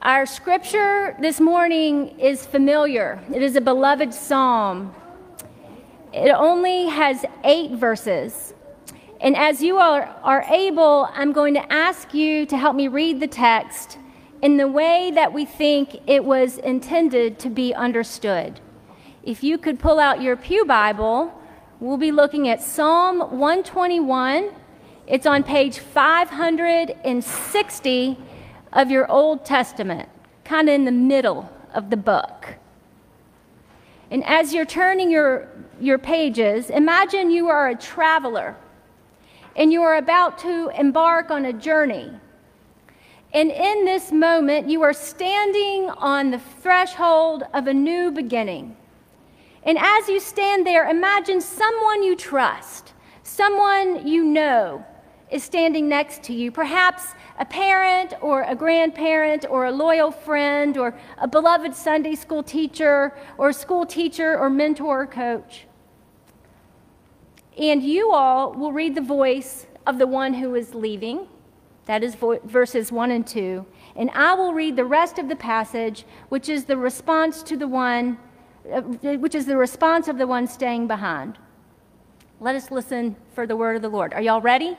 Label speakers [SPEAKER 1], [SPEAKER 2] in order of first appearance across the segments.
[SPEAKER 1] Our scripture this morning is familiar. It is a beloved psalm. It only has eight verses. And as you are, are able, I'm going to ask you to help me read the text in the way that we think it was intended to be understood. If you could pull out your Pew Bible, we'll be looking at Psalm 121. It's on page 560 of your Old Testament, kind of in the middle of the book. And as you're turning your, your pages, imagine you are a traveler and you are about to embark on a journey. And in this moment, you are standing on the threshold of a new beginning. And as you stand there, imagine someone you trust, someone you know is standing next to you. Perhaps a parent or a grandparent or a loyal friend or a beloved Sunday school teacher or a school teacher or mentor or coach. And you all will read the voice of the one who is leaving. That is vo- verses 1 and 2. And I will read the rest of the passage, which is the response to the one, uh, which is the response of the one staying behind. Let us listen for the word of the Lord. Are y'all ready?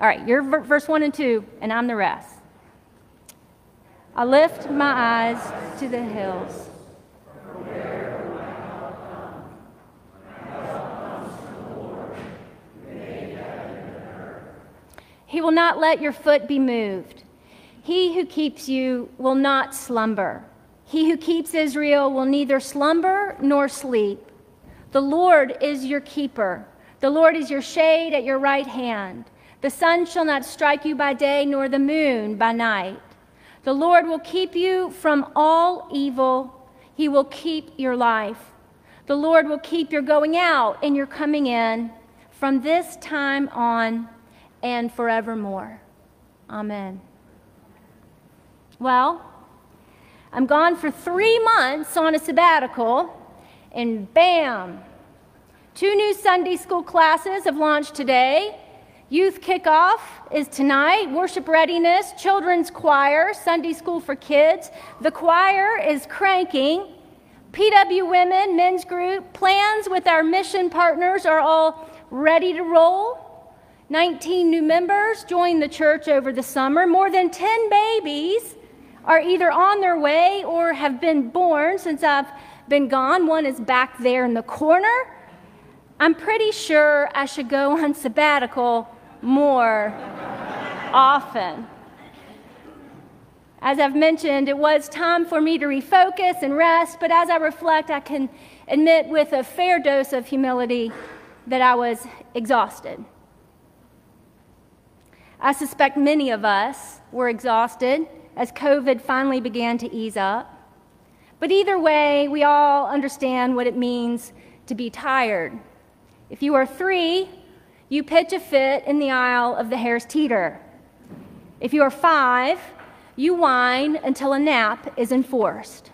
[SPEAKER 1] All right, you're verse 1 and 2, and I'm the rest. I lift my eyes to the hills. He will not let your foot be moved. He who keeps you will not slumber. He who keeps Israel will neither slumber nor sleep. The Lord is your keeper. The Lord is your shade at your right hand. The sun shall not strike you by day, nor the moon by night. The Lord will keep you from all evil. He will keep your life. The Lord will keep your going out and your coming in from this time on and forevermore. Amen. Well, I'm gone for three months on a sabbatical, and bam, two new Sunday school classes have launched today Youth kickoff is tonight, worship readiness, children's choir, Sunday school for kids. The choir is cranking. PW Women, men's group, plans with our mission partners are all ready to roll. 19 new members joined the church over the summer. More than 10 babies are either on their way or have been born since I've been gone. One is back there in the corner. I'm pretty sure I should go on sabbatical more often. As I've mentioned, it was time for me to refocus and rest, but as I reflect, I can admit with a fair dose of humility that I was exhausted. I suspect many of us were exhausted as COVID finally began to ease up. But either way, we all understand what it means to be tired. If you are three, you pitch a fit in the aisle of the Harris Teeter. If you are five, you whine until a nap is enforced.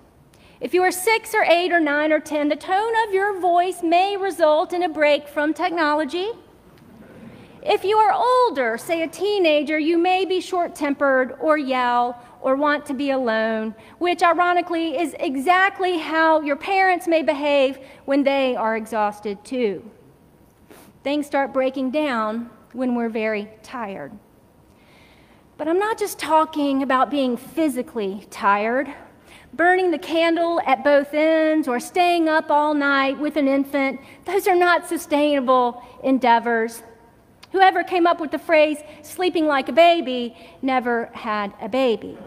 [SPEAKER 1] If you are six or eight or nine or ten, the tone of your voice may result in a break from technology. If you are older, say a teenager, you may be short tempered or yell or want to be alone, which ironically is exactly how your parents may behave when they are exhausted too. Things start breaking down when we're very tired. But I'm not just talking about being physically tired, burning the candle at both ends, or staying up all night with an infant. Those are not sustainable endeavors. Whoever came up with the phrase sleeping like a baby never had a baby.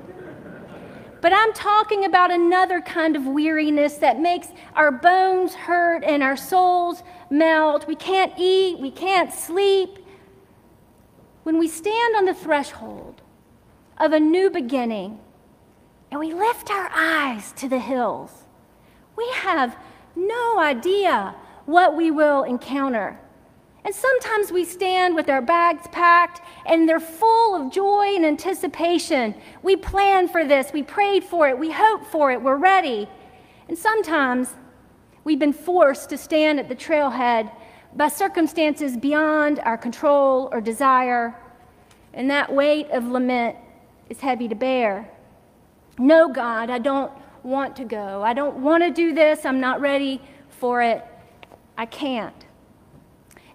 [SPEAKER 1] But I'm talking about another kind of weariness that makes our bones hurt and our souls melt. We can't eat, we can't sleep. When we stand on the threshold of a new beginning and we lift our eyes to the hills, we have no idea what we will encounter. And sometimes we stand with our bags packed and they're full of joy and anticipation. We planned for this, we prayed for it, we hope for it, we're ready. And sometimes we've been forced to stand at the trailhead by circumstances beyond our control or desire, and that weight of lament is heavy to bear. No, God, I don't want to go. I don't want to do this. I'm not ready for it. I can't.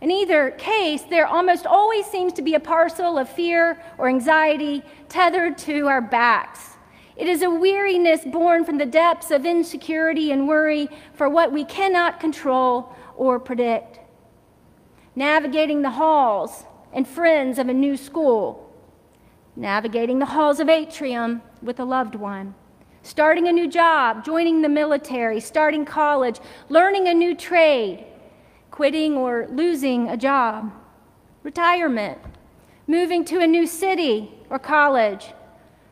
[SPEAKER 1] In either case, there almost always seems to be a parcel of fear or anxiety tethered to our backs. It is a weariness born from the depths of insecurity and worry for what we cannot control or predict. Navigating the halls and friends of a new school, navigating the halls of atrium with a loved one, starting a new job, joining the military, starting college, learning a new trade, quitting or losing a job, retirement, moving to a new city or college,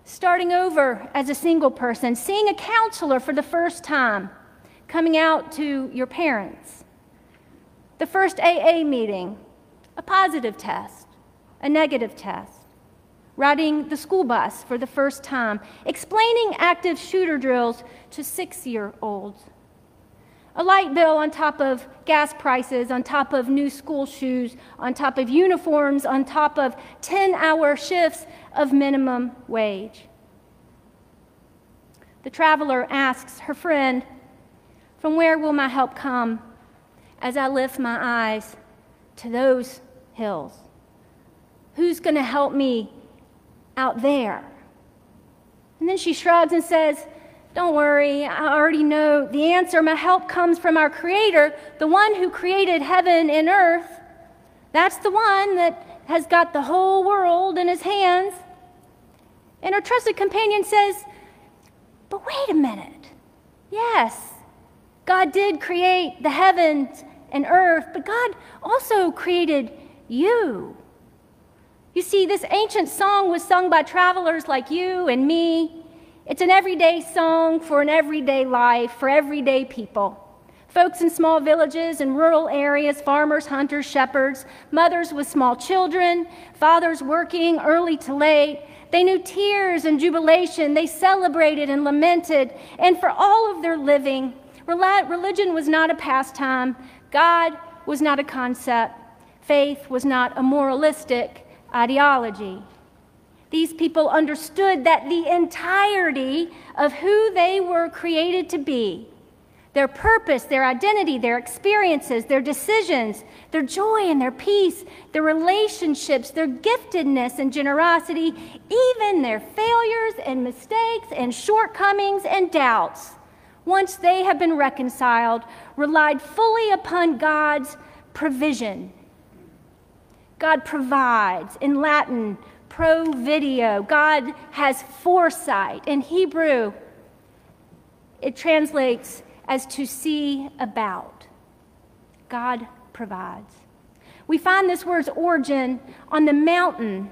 [SPEAKER 1] starting over as a single person, seeing a counselor for the first time, coming out to your parents, the first AA meeting, a positive test, a negative test, riding the school bus for the first time, explaining active shooter drills to six year olds, a light bill on top of gas prices, on top of new school shoes, on top of uniforms, on top of 10 hour shifts of minimum wage. The traveler asks her friend, From where will my help come as I lift my eyes to those hills? Who's going to help me out there? And then she shrugs and says, Don't worry, I already know the answer. My help comes from our Creator, the one who created heaven and earth. That's the one that has got the whole world in his hands. And our trusted companion says, But wait a minute. Yes, God did create the heavens and earth, but God also created you. You see, this ancient song was sung by travelers like you and me. It's an everyday song for an everyday life, for everyday people. Folks in small villages and rural areas, farmers, hunters, shepherds, mothers with small children, fathers working early to late. They knew tears and jubilation. They celebrated and lamented. And for all of their living, religion was not a pastime, God was not a concept, faith was not a moralistic ideology. These people understood that the entirety of who they were created to be, their purpose, their identity, their experiences, their decisions, their joy and their peace, their relationships, their giftedness and generosity, even their failures and mistakes and shortcomings and doubts, once they have been reconciled, relied fully upon God's provision God provides. In Latin, provideo. God has foresight. In Hebrew, it translates as to see about. God provides. We find this word's origin on the mountain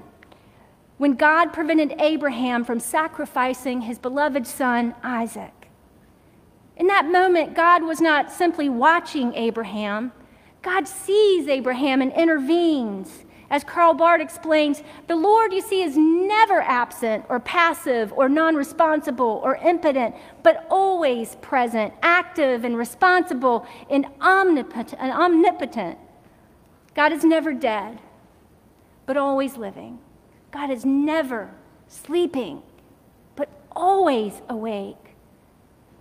[SPEAKER 1] when God prevented Abraham from sacrificing his beloved son Isaac. In that moment, God was not simply watching Abraham, God sees Abraham and intervenes. As Karl Barth explains, the Lord, you see, is never absent or passive or non responsible or impotent, but always present, active and responsible and omnipotent. God is never dead, but always living. God is never sleeping, but always awake.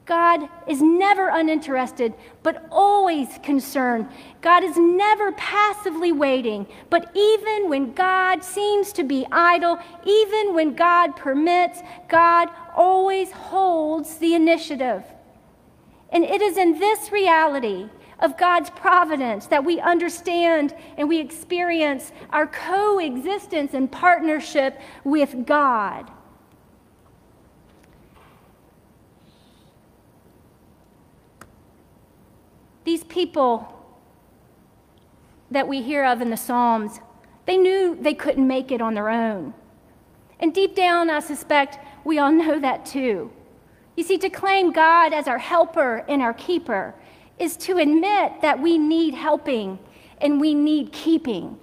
[SPEAKER 1] God is never uninterested, but always concerned. God is never passively waiting, but even when God seems to be idle, even when God permits, God always holds the initiative. And it is in this reality of God's providence that we understand and we experience our coexistence and partnership with God. These people that we hear of in the Psalms, they knew they couldn't make it on their own. And deep down, I suspect we all know that too. You see, to claim God as our helper and our keeper is to admit that we need helping and we need keeping.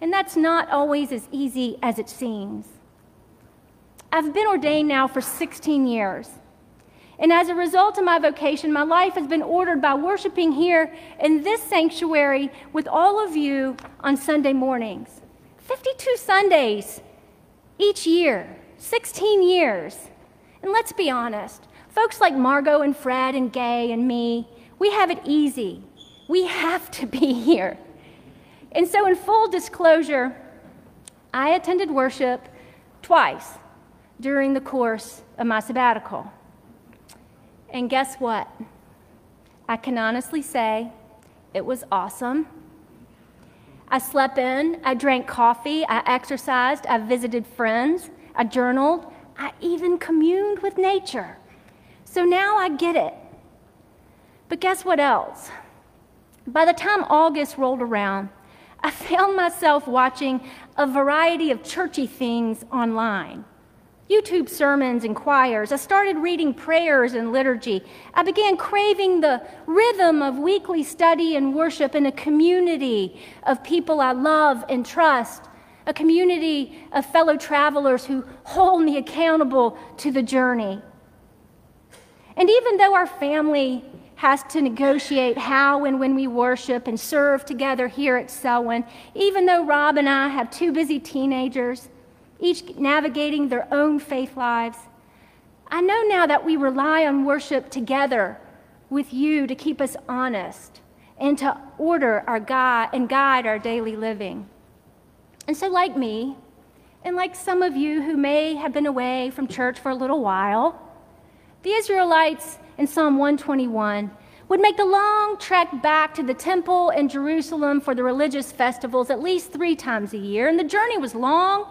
[SPEAKER 1] And that's not always as easy as it seems. I've been ordained now for 16 years. And as a result of my vocation, my life has been ordered by worshiping here in this sanctuary with all of you on Sunday mornings. 52 Sundays each year, 16 years. And let's be honest, folks like Margot and Fred and Gay and me, we have it easy. We have to be here. And so, in full disclosure, I attended worship twice during the course of my sabbatical. And guess what? I can honestly say it was awesome. I slept in, I drank coffee, I exercised, I visited friends, I journaled, I even communed with nature. So now I get it. But guess what else? By the time August rolled around, I found myself watching a variety of churchy things online. YouTube sermons and choirs. I started reading prayers and liturgy. I began craving the rhythm of weekly study and worship in a community of people I love and trust, a community of fellow travelers who hold me accountable to the journey. And even though our family has to negotiate how and when we worship and serve together here at Selwyn, even though Rob and I have two busy teenagers, each navigating their own faith lives. I know now that we rely on worship together with you to keep us honest and to order our God and guide our daily living. And so, like me, and like some of you who may have been away from church for a little while, the Israelites in Psalm 121 would make the long trek back to the temple in Jerusalem for the religious festivals at least three times a year. And the journey was long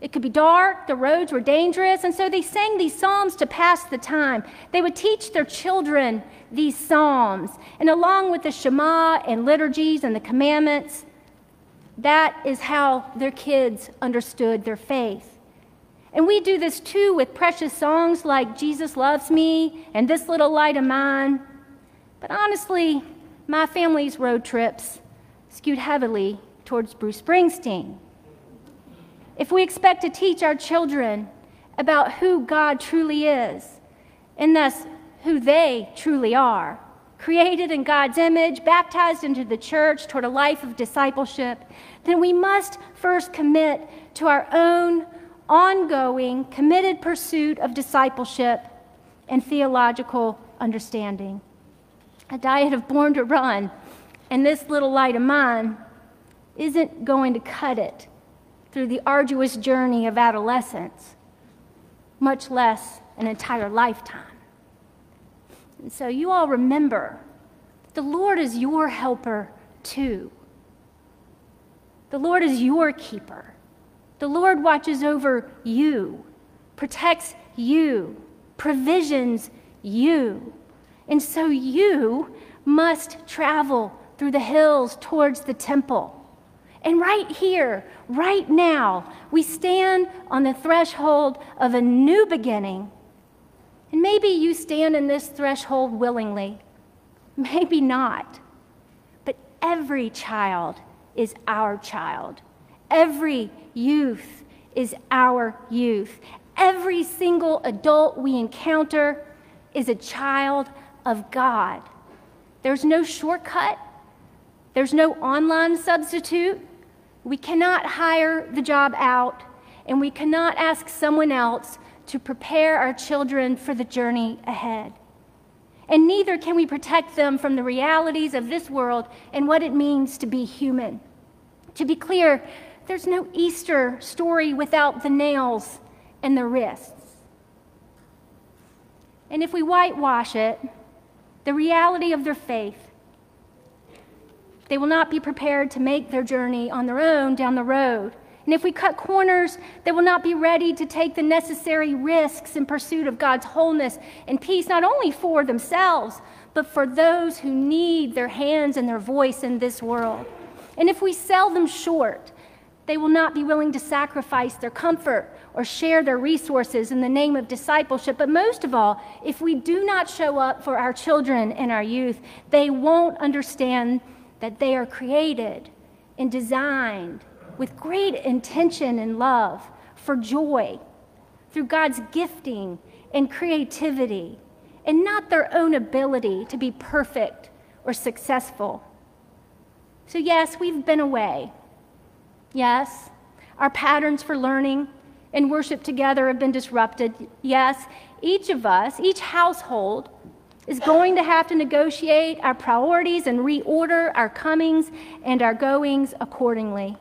[SPEAKER 1] it could be dark, the roads were dangerous, and so they sang these psalms to pass the time. They would teach their children these psalms, and along with the Shema and liturgies and the commandments, that is how their kids understood their faith. And we do this too with precious songs like Jesus Loves Me and This Little Light of Mine. But honestly, my family's road trips skewed heavily towards Bruce Springsteen if we expect to teach our children about who God truly is, and thus who they truly are, created in God's image, baptized into the church toward a life of discipleship, then we must first commit to our own ongoing, committed pursuit of discipleship and theological understanding. A diet of born to run and this little light of mine isn't going to cut it through the arduous journey of adolescence, much less an entire lifetime. And so you all remember the Lord is your helper too. The Lord is your keeper. The Lord watches over you, protects you, provisions you. And so you must travel through the hills towards the temple and right here, right now, we stand on the threshold of a new beginning. And maybe you stand in this threshold willingly, maybe not. But every child is our child. Every youth is our youth. Every single adult we encounter is a child of God. There's no shortcut, there's no online substitute. We cannot hire the job out, and we cannot ask someone else to prepare our children for the journey ahead. And neither can we protect them from the realities of this world and what it means to be human. To be clear, there's no Easter story without the nails and the wrists. And if we whitewash it, the reality of their faith, they will not be prepared to make their journey on their own down the road. And if we cut corners, they will not be ready to take the necessary risks in pursuit of God's wholeness and peace, not only for themselves, but for those who need their hands and their voice in this world. And if we sell them short, they will not be willing to sacrifice their comfort or share their resources in the name of discipleship. But most of all, if we do not show up for our children and our youth, they won't understand that they are created and designed with great intention and love for joy through God's gifting and creativity, and not their own ability to be perfect or successful. So, yes, we've been away. Yes, our patterns for learning and worship together have been disrupted. Yes, each of us, each household, is going to have to negotiate our priorities and reorder our comings and our goings accordingly.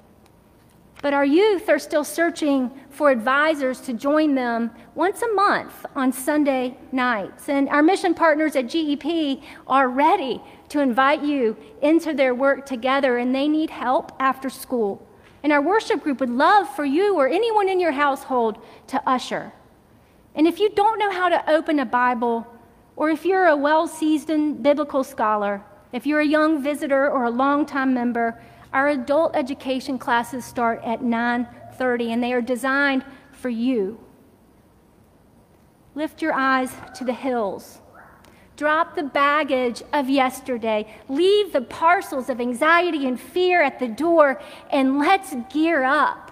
[SPEAKER 1] But our youth are still searching for advisors to join them once a month on Sunday nights. And our mission partners at GEP are ready to invite you into their work together, and they need help after school. And our worship group would love for you or anyone in your household to usher. And if you don't know how to open a Bible, or if you're a well seasoned biblical scholar, if you're a young visitor or a long-time member, our adult education classes start at 9:30 and they are designed for you. Lift your eyes to the hills. Drop the baggage of yesterday. Leave the parcels of anxiety and fear at the door and let's gear up.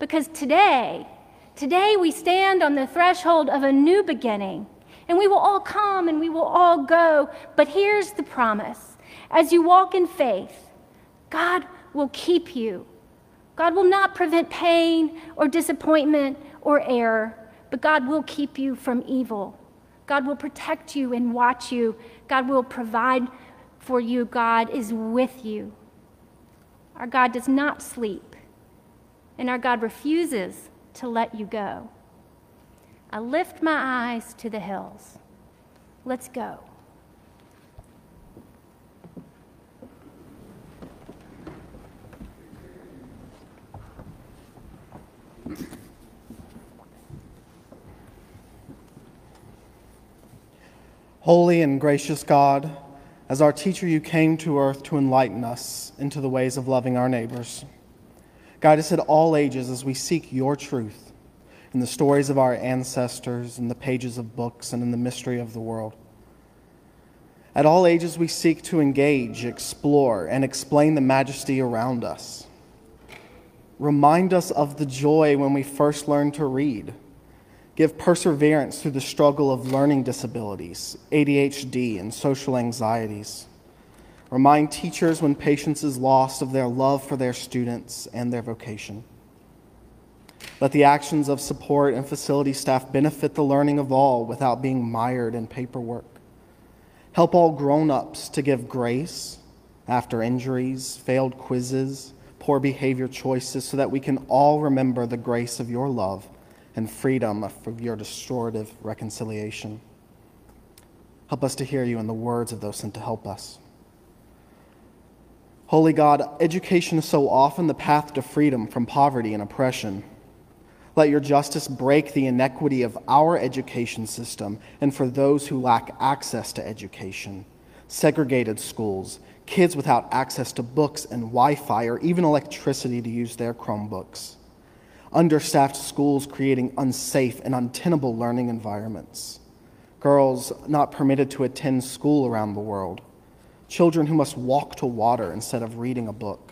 [SPEAKER 1] Because today, today we stand on the threshold of a new beginning. And we will all come and we will all go. But here's the promise as you walk in faith, God will keep you. God will not prevent pain or disappointment or error, but God will keep you from evil. God will protect you and watch you. God will provide for you. God is with you. Our God does not sleep, and our God refuses to let you go. I lift my eyes to the hills. Let's go.
[SPEAKER 2] Holy and gracious God, as our teacher, you came to earth to enlighten us into the ways of loving our neighbors. Guide us at all ages as we seek your truth in the stories of our ancestors, in the pages of books, and in the mystery of the world. At all ages, we seek to engage, explore, and explain the majesty around us. Remind us of the joy when we first learned to read. Give perseverance through the struggle of learning disabilities, ADHD, and social anxieties. Remind teachers when patience is lost of their love for their students and their vocation. Let the actions of support and facility staff benefit the learning of all without being mired in paperwork. Help all grown ups to give grace after injuries, failed quizzes, poor behavior choices so that we can all remember the grace of your love and freedom of your restorative reconciliation. Help us to hear you in the words of those sent to help us. Holy God, education is so often the path to freedom from poverty and oppression. Let your justice break the inequity of our education system and for those who lack access to education, segregated schools, kids without access to books and Wi Fi or even electricity to use their Chromebooks, understaffed schools creating unsafe and untenable learning environments, girls not permitted to attend school around the world, children who must walk to water instead of reading a book,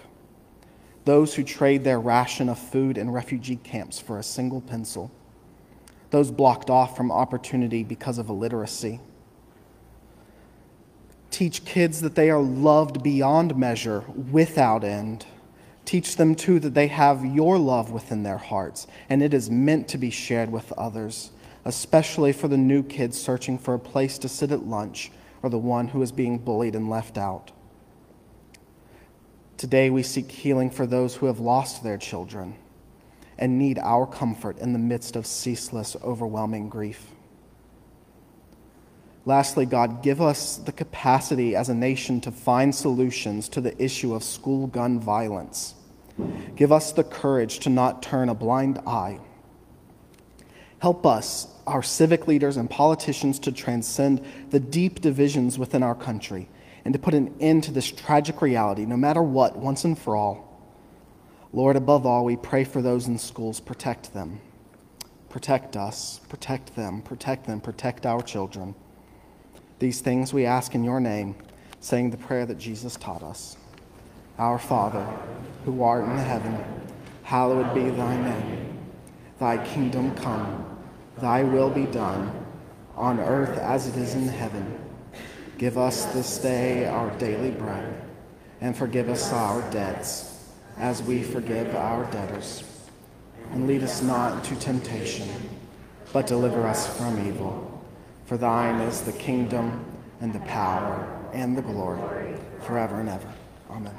[SPEAKER 2] those who trade their ration of food in refugee camps for a single pencil, those blocked off from opportunity because of illiteracy Teach kids that they are loved beyond measure, without end. Teach them, too, that they have your love within their hearts, and it is meant to be shared with others, especially for the new kids searching for a place to sit at lunch or the one who is being bullied and left out. Today, we seek healing for those who have lost their children and need our comfort in the midst of ceaseless, overwhelming grief. Lastly, God, give us the capacity as a nation to find solutions to the issue of school gun violence. Give us the courage to not turn a blind eye. Help us, our civic leaders and politicians, to transcend the deep divisions within our country and to put an end to this tragic reality, no matter what, once and for all. Lord, above all, we pray for those in schools. Protect them. Protect us. Protect them. Protect them. Protect our children. These things we ask in your name, saying the prayer that Jesus taught us. Our Father, who art in heaven, hallowed be thy name. Thy kingdom come, thy will be done, on earth as it is in heaven. Give us this day our daily bread, and forgive us our debts, as we forgive our debtors. and lead us not into temptation, but deliver us from evil. For thine is the kingdom, and the power, and the glory, forever and ever. Amen.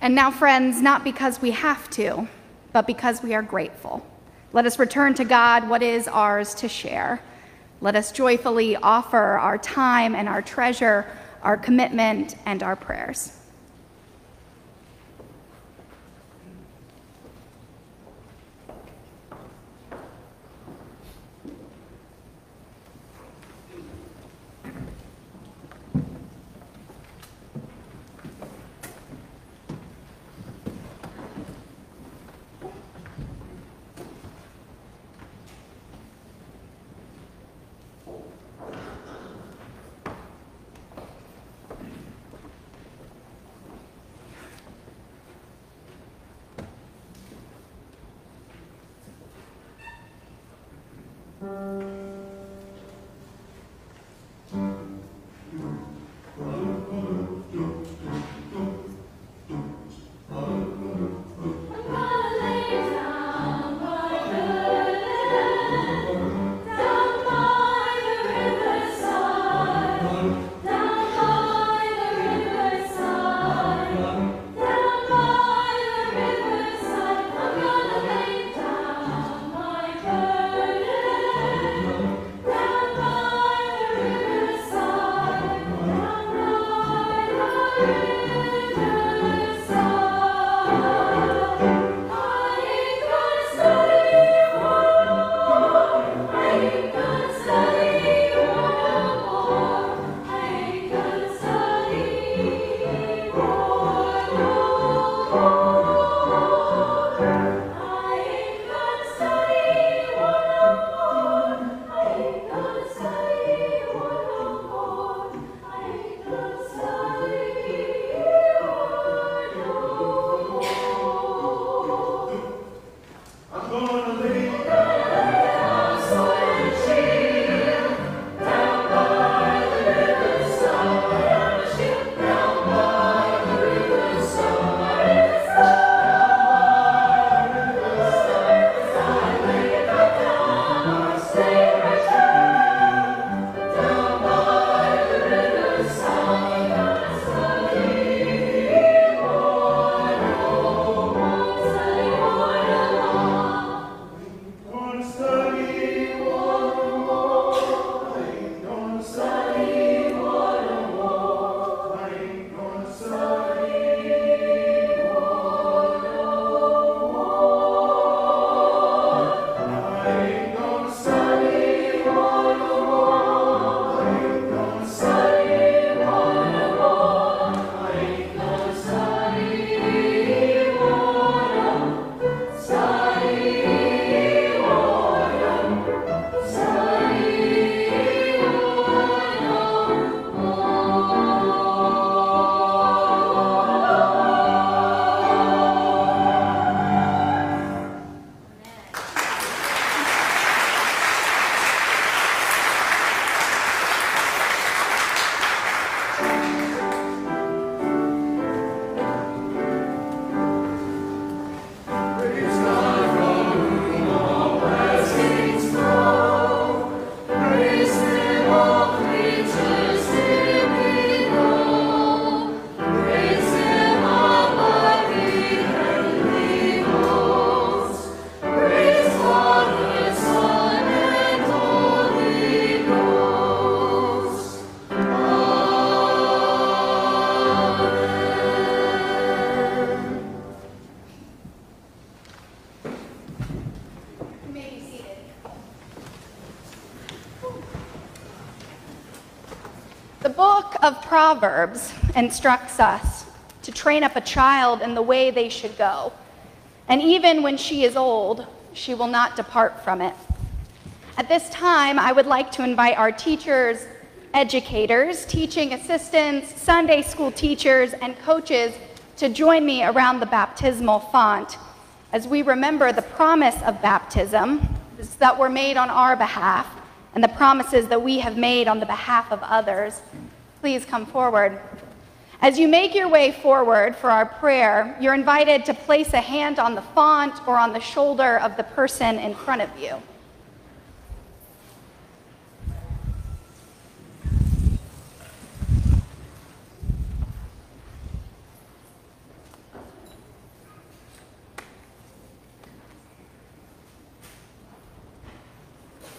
[SPEAKER 3] And now, friends, not because we have to, but because we are grateful. Let us return to God what is ours to share. Let us joyfully offer our time and our treasure, our commitment and our prayers. Proverbs instructs us to train up a child in the way they should go. And even when she is old, she will not depart from it. At this time, I would like to invite our teachers, educators, teaching assistants, Sunday school teachers, and coaches to join me around the baptismal font as we remember the promise of baptism that were made on our behalf and the promises that we have made on the behalf of others please come forward. As you make your way forward for our prayer, you're invited to place a hand on the font or on the shoulder of the person in front of you.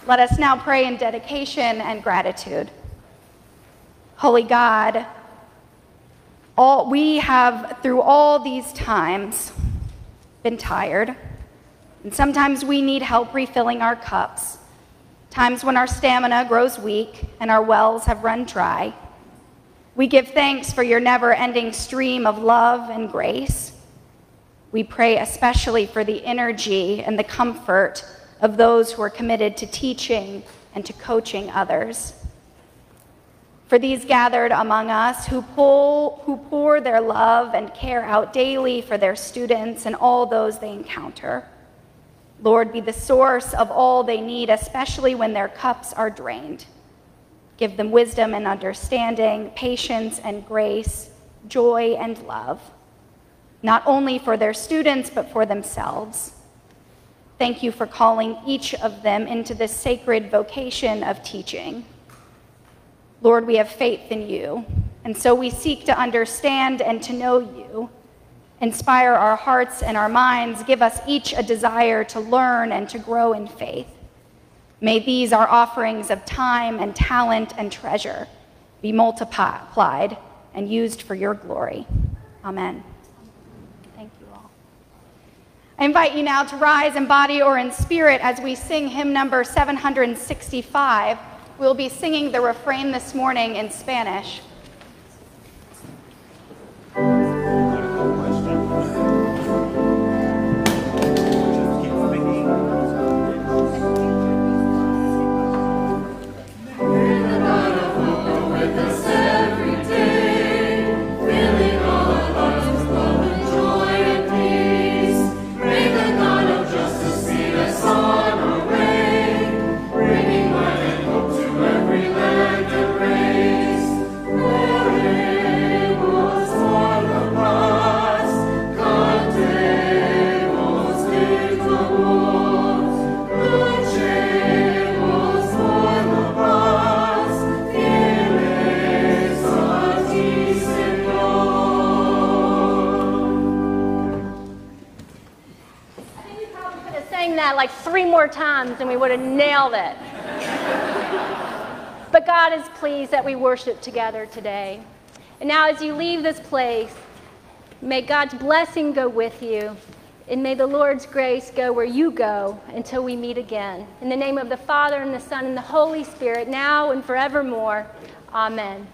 [SPEAKER 3] Let us now pray in dedication and gratitude. Holy God, all, we have, through all these times, been tired. And sometimes we need help refilling our cups. Times when our stamina grows weak and our wells have run dry. We give thanks for your never ending stream of love and grace. We pray especially for the energy and the comfort of those who are committed to teaching and to coaching others. For these gathered among us who, pull, who pour their love and care out daily for their students and all those they encounter. Lord, be the source of all they need, especially when their cups are drained. Give them wisdom and understanding, patience and grace, joy and love, not only for their students, but for themselves. Thank you for calling each of them into this sacred vocation of teaching. Lord, we have faith in you, and so we seek to understand and to know you. Inspire our hearts and our minds. Give us each a desire to learn and to grow in faith. May these, our offerings of time and talent and treasure, be multiplied and used for your glory. Amen. Thank you all. I invite you now to rise in body or in spirit as we sing hymn number 765. We'll be singing the refrain this morning in Spanish.
[SPEAKER 1] Times and we would have nailed it. but God is pleased that we worship together today. And now, as you leave this place, may God's blessing go with you. And may the Lord's grace go where you go until we meet again. In the name of the Father, and the Son, and the Holy Spirit, now and forevermore. Amen.